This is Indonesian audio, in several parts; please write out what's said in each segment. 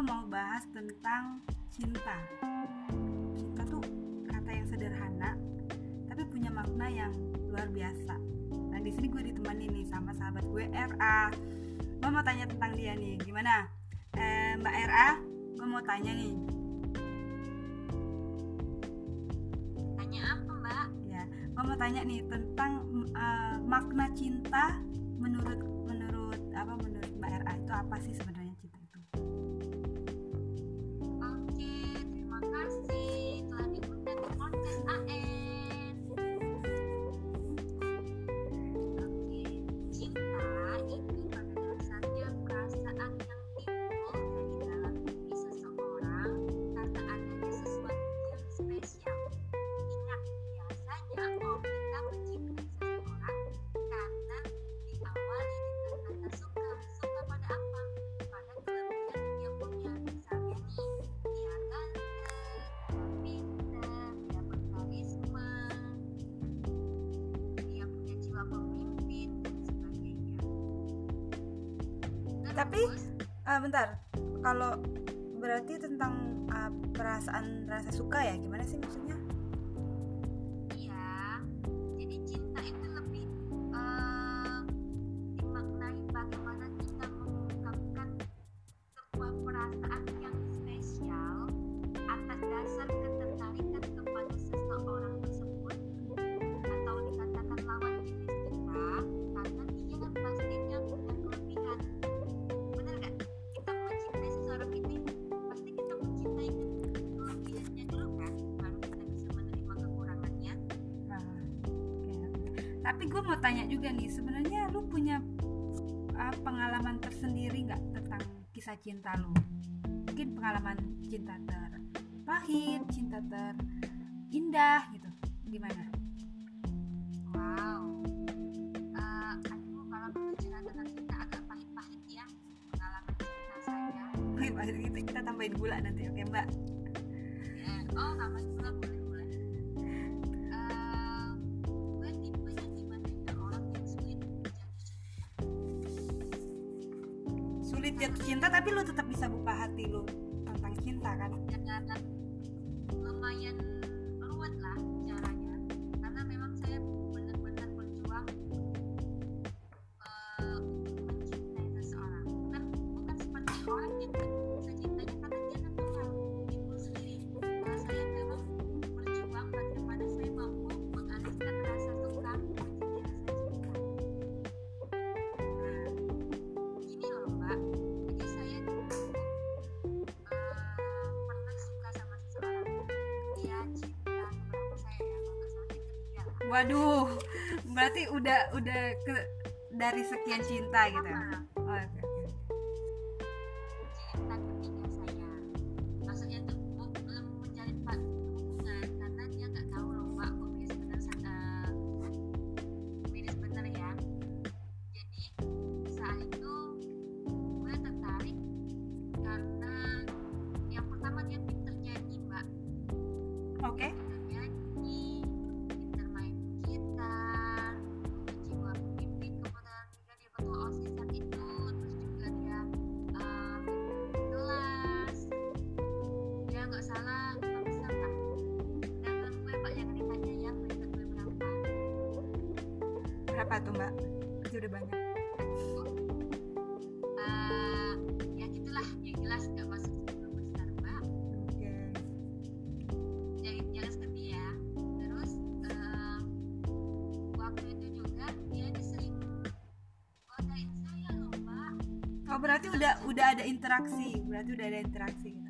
gue mau bahas tentang cinta. Cinta tuh kata yang sederhana tapi punya makna yang luar biasa. Nah di sini gue ditemani nih sama sahabat gue RA gue mau tanya tentang dia nih gimana? Eh, Mbak RA gue mau tanya nih. Tanya apa mbak? ya gue mau tanya nih tentang eh, makna cinta menurut menurut apa menurut Mbak RA itu apa sih sebenarnya spesial. Ingat, biasanya kalau kita mencintai seseorang karena diawali dengan kata suka. Suka pada apa? Pada kelebihan yang dia punya. Misalnya nih, dia ganteng, dia pintar, dia berkarisma, dia punya jiwa pemimpin dan sebagainya. Tapi, Terus, Ah, bentar kalau berarti tentang ah, perasaan rasa suka ya? Gimana sih maksudnya? Iya, jadi cinta itu lebih eh, dimaknai bagaimana kita mengungkapkan sebuah perasaan yang spesial atas dasar tapi gue mau tanya juga nih sebenarnya lu punya ah, pengalaman tersendiri nggak tentang kisah cinta lu mungkin pengalaman cinta terpahit cinta terindah gitu gimana Wow. Eh, aduh, kalau berbicara tentang cinta agak pahit-pahit ya pengalaman cinta saya. Pahit pahit gitu kita tambahin gula nanti oke mbak Ya. Oh, sama gula tapi lu tetap waduh berarti udah udah ke dari sekian cinta gitu ya. Oh, oke, oke. Berapa tuh mbak? Itu udah banyak. Eh, ya gitulah yang jelas nggak masuk sepuluh besar mbak. Oke. Jangan jangan sedih ya terus eh, waktu itu juga dia dia sering godain saya loh mbak. Oh berarti udah udah ada interaksi. Berarti udah ada interaksi gitu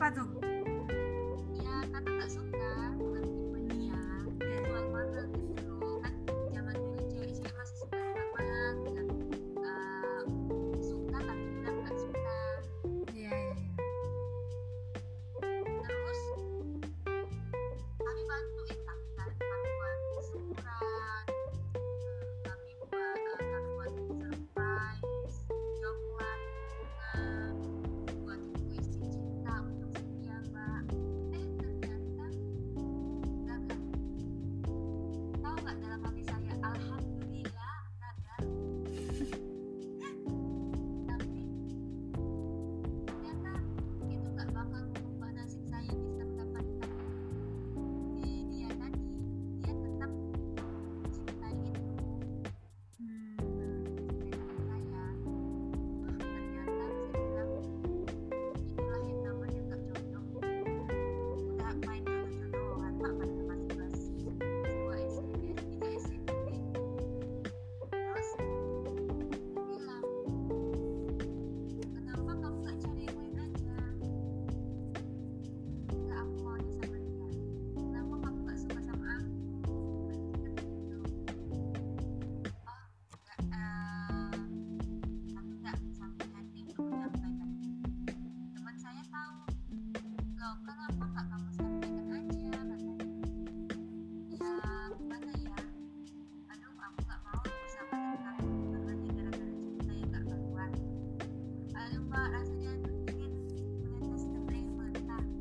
apa tuh?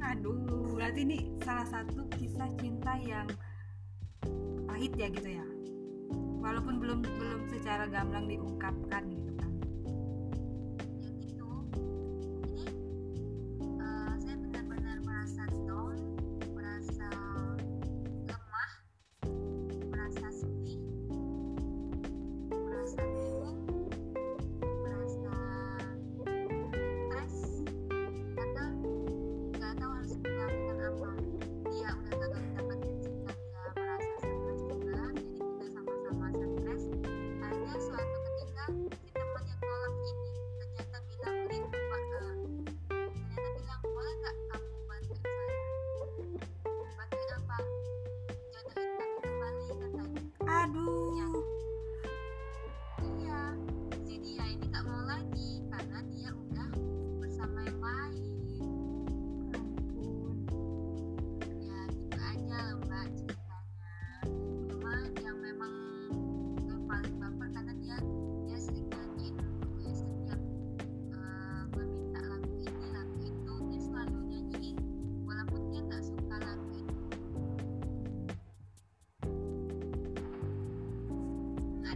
aduh berarti ini salah satu kisah cinta yang pahit ya gitu ya? Walaupun belum belum secara gamblang diungkapkan gitu.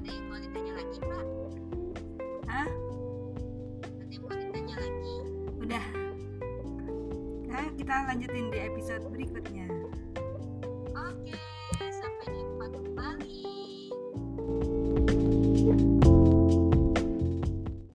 ada yang mau ditanya lagi pak? Hah? ada yang mau ditanya lagi? Udah. Nah kita lanjutin di episode berikutnya.